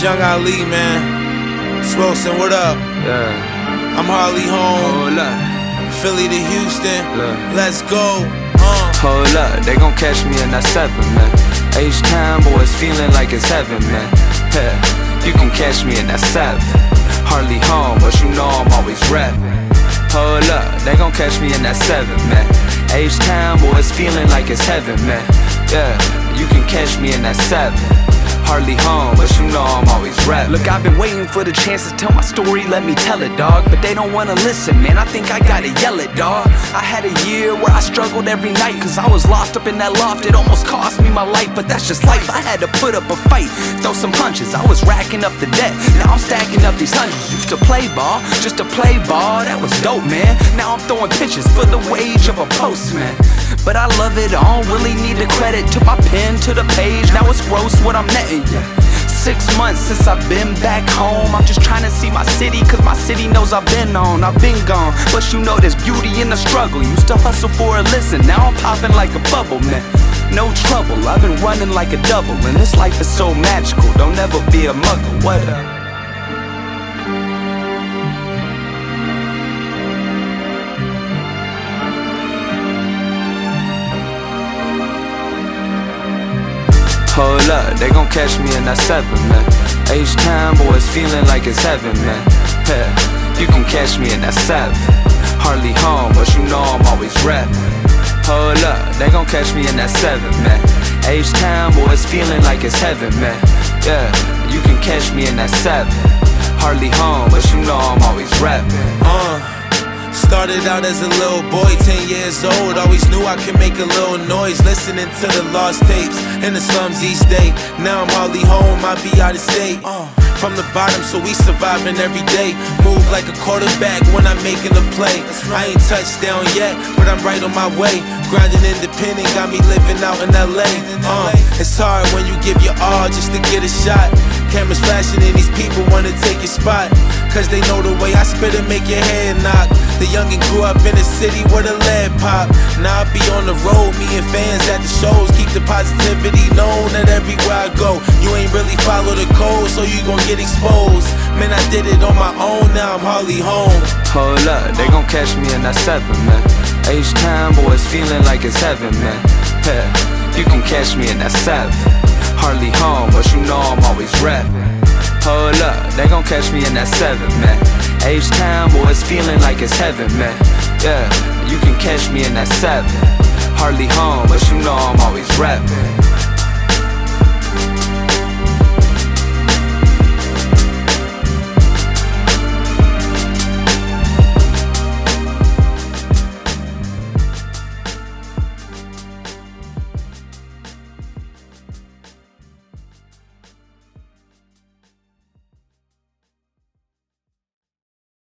It's Young Ali, man. Wilson, what up? Yeah. I'm Harley home. Hold up. Philly to Houston. Look. Let's go. Uh. Hold up. They gon' catch me in that seven, man. H time boys feeling like it's heaven, man. Yeah. You can catch me in that seven. Hardly home, but you know I'm always rapping. Hold up, they gon' catch me in that seven, man. H time boys feeling like it's heaven, man. Yeah, you can catch me in that seven. Hardly home, but you know I'm always rapping. Look, I've been waiting for the chance to tell my story, let me tell it, dog. But they don't wanna listen, man. I think I gotta yell it, dog. I had a year where I struggled every night, cause I was lost up in that loft. It almost cost me my life, but that's just life. I had to put up a fight, throw some punches. I was racking up the debt, now I'm stacking up these hundreds. Used to play ball, just to play ball, that was dope, man. Now I'm throwing pitches for the wage of a postman. But I love it, I don't really need the credit. Took my pen to the page, now it's gross what I'm netting. Yeah. Six months since I've been back home. I'm just trying to see my city, cause my city knows I've been on. I've been gone, but you know there's beauty in the struggle. Used to hustle for a listen, now I'm popping like a bubble, man. No trouble, I've been running like a double. And this life is so magical, don't ever be a muggle. What up? Hold up, they gon' catch me in that seven, man. H time boys feeling like it's heaven, man. Yeah, you can catch me in that seven. Hardly home, but you know I'm always rapping. Hold up, they gon' catch me in that seven, man. H time boys feeling like it's heaven, man. Yeah, you can catch me in that seven. Hardly home, but you know I'm always rapping. Uh. Started out as a little boy, 10 years old. Always knew I could make a little noise. Listening to the lost tapes in the slums each day. Now I'm hardly home, I be out of state. Uh, from the bottom, so we surviving every day. Move like a quarterback when I'm making a play. I ain't touchdown yet, but I'm right on my way. Grinding independent, got me living out in LA. Uh, it's hard when you give your all just to get a shot. Cameras flashing and these people wanna take your spot. Cause they know the way I spit it make your head knock. The youngin' grew up in the city where the lead pop. Now I be on the road, me and fans at the shows. Keep the positivity known that everywhere I go. You ain't really follow the code, so you gon' get exposed. Man, I did it on my own, now I'm hardly home. Hold up, they gon' catch me in that seven, man. H time boys feeling like it's heaven, man. Yeah, you can catch me in that seven. Hardly home, but you know I'm always rapping. Hold up, they gon' catch me in that seven, man. H time it's feeling like it's heaven, man. Yeah, you can catch me in that seven. Hardly home, but you know I'm always rapping.